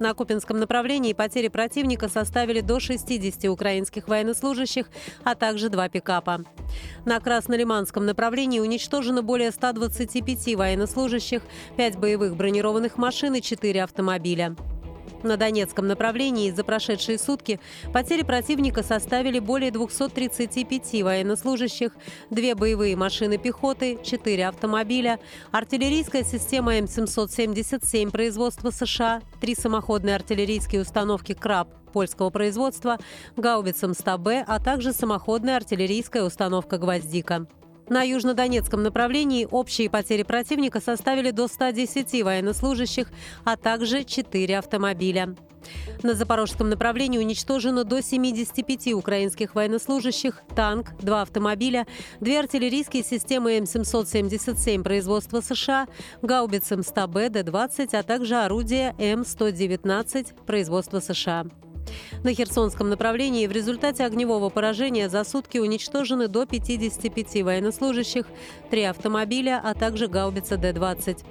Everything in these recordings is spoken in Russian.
На Купинском направлении потери противника составили до 60 украинских военнослужащих, а также два пикапа. На Краснолиманском направлении уничтожено более 125 военнослужащих, 5 боевых бронированных машин и 4 автомобиля. На Донецком направлении за прошедшие сутки потери противника составили более 235 военнослужащих, две боевые машины пехоты, четыре автомобиля, артиллерийская система М777 производства США, три самоходные артиллерийские установки «Краб» польского производства, гаубица МСТА-Б, а также самоходная артиллерийская установка «Гвоздика». На южнодонецком направлении общие потери противника составили до 110 военнослужащих, а также 4 автомобиля. На запорожском направлении уничтожено до 75 украинских военнослужащих, танк, два автомобиля, две артиллерийские системы М777 производства США, гаубицы МСТА-Б Д-20, а также орудия М119 производства США. На Херсонском направлении в результате огневого поражения за сутки уничтожены до 55 военнослужащих, три автомобиля, а также гаубица Д-20.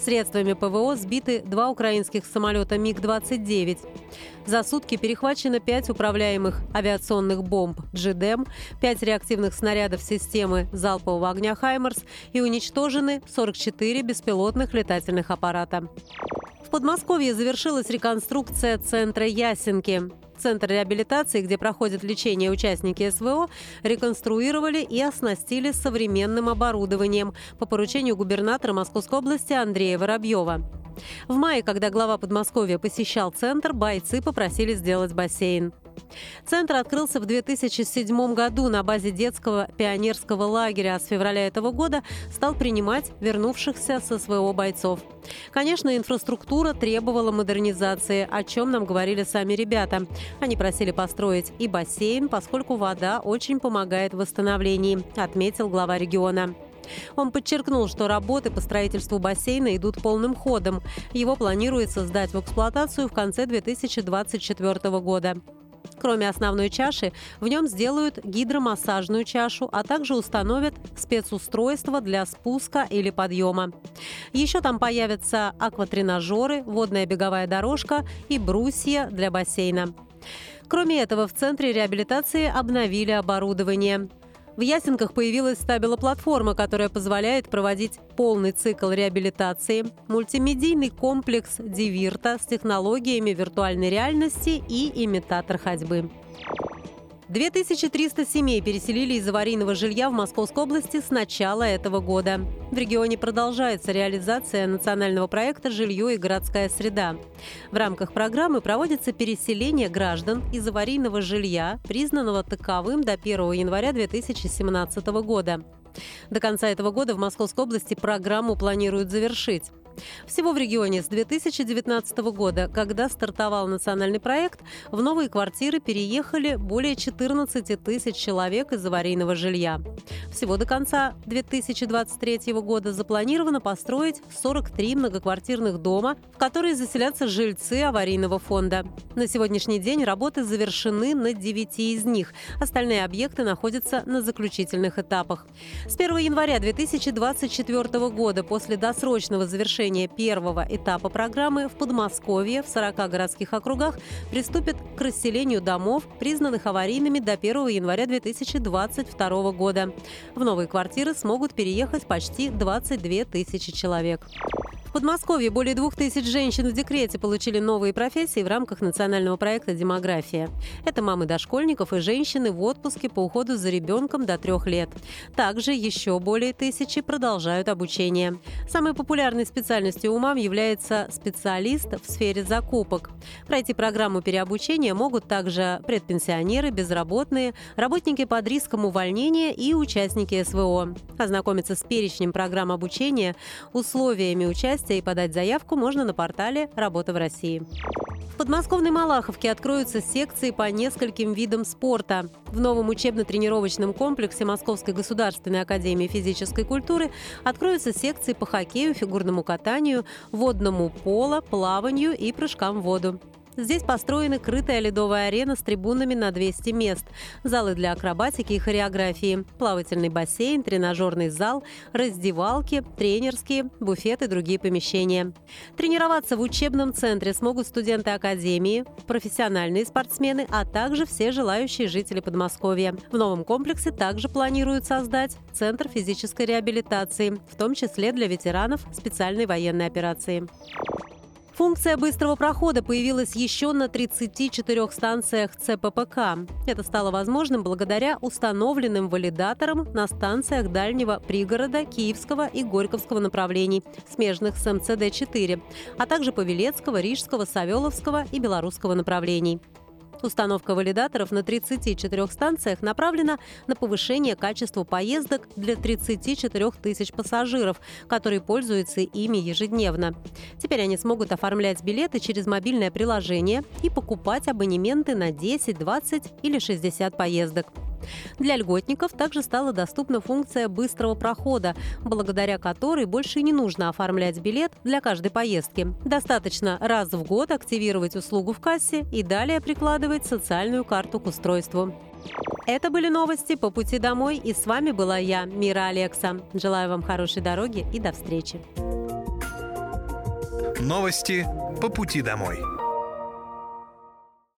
Средствами ПВО сбиты два украинских самолета МиГ-29. За сутки перехвачено пять управляемых авиационных бомб «Джидем», пять реактивных снарядов системы залпового огня «Хаймерс» и уничтожены 44 беспилотных летательных аппарата. В Подмосковье завершилась реконструкция центра Ясенки. Центр реабилитации, где проходят лечение участники СВО, реконструировали и оснастили современным оборудованием по поручению губернатора Московской области Андрея Воробьева. В мае, когда глава Подмосковья посещал центр, бойцы попросили сделать бассейн. Центр открылся в 2007 году на базе детского пионерского лагеря, а с февраля этого года стал принимать вернувшихся со своего бойцов. Конечно, инфраструктура требовала модернизации, о чем нам говорили сами ребята. Они просили построить и бассейн, поскольку вода очень помогает в восстановлении, отметил глава региона. Он подчеркнул, что работы по строительству бассейна идут полным ходом. Его планируется сдать в эксплуатацию в конце 2024 года. Кроме основной чаши, в нем сделают гидромассажную чашу, а также установят спецустройство для спуска или подъема. Еще там появятся акватренажеры, водная беговая дорожка и брусья для бассейна. Кроме этого, в Центре реабилитации обновили оборудование. В Ясенках появилась стабилоплатформа, которая позволяет проводить полный цикл реабилитации, мультимедийный комплекс Дивирта с технологиями виртуальной реальности и имитатор ходьбы. 2300 семей переселили из аварийного жилья в Московской области с начала этого года. В регионе продолжается реализация национального проекта «Жилье и городская среда». В рамках программы проводится переселение граждан из аварийного жилья, признанного таковым до 1 января 2017 года. До конца этого года в Московской области программу планируют завершить. Всего в регионе с 2019 года, когда стартовал национальный проект, в новые квартиры переехали более 14 тысяч человек из аварийного жилья. Всего до конца 2023 года запланировано построить 43 многоквартирных дома, в которые заселятся жильцы аварийного фонда. На сегодняшний день работы завершены на 9 из них. Остальные объекты находятся на заключительных этапах. С 1 января 2024 года после досрочного завершения завершения первого этапа программы в Подмосковье в 40 городских округах приступит к расселению домов, признанных аварийными до 1 января 2022 года. В новые квартиры смогут переехать почти 22 тысячи человек. Подмосковье более двух тысяч женщин в декрете получили новые профессии в рамках национального проекта «Демография». Это мамы дошкольников и женщины в отпуске по уходу за ребенком до трех лет. Также еще более тысячи продолжают обучение. Самой популярной специальностью у мам является специалист в сфере закупок. Пройти программу переобучения могут также предпенсионеры, безработные, работники под риском увольнения и участники СВО. Ознакомиться с перечнем программ обучения, условиями участия и подать заявку можно на портале «Работа в России». В подмосковной Малаховке откроются секции по нескольким видам спорта. В новом учебно-тренировочном комплексе Московской государственной академии физической культуры откроются секции по хоккею, фигурному катанию, водному поло, плаванию и прыжкам в воду. Здесь построена крытая ледовая арена с трибунами на 200 мест, залы для акробатики и хореографии, плавательный бассейн, тренажерный зал, раздевалки, тренерские, буфеты и другие помещения. Тренироваться в учебном центре смогут студенты академии, профессиональные спортсмены, а также все желающие жители Подмосковья. В новом комплексе также планируют создать Центр физической реабилитации, в том числе для ветеранов специальной военной операции. Функция быстрого прохода появилась еще на 34 станциях ЦППК. Это стало возможным благодаря установленным валидаторам на станциях дальнего пригорода, Киевского и Горьковского направлений, смежных с МЦД-4, а также Павелецкого, Рижского, Савеловского и Белорусского направлений. Установка валидаторов на 34 станциях направлена на повышение качества поездок для 34 тысяч пассажиров, которые пользуются ими ежедневно. Теперь они смогут оформлять билеты через мобильное приложение и покупать абонементы на 10, 20 или 60 поездок. Для льготников также стала доступна функция быстрого прохода, благодаря которой больше не нужно оформлять билет для каждой поездки. Достаточно раз в год активировать услугу в кассе и далее прикладывать социальную карту к устройству. Это были новости по пути домой, и с вами была я, Мира Алекса. Желаю вам хорошей дороги и до встречи. Новости по пути домой.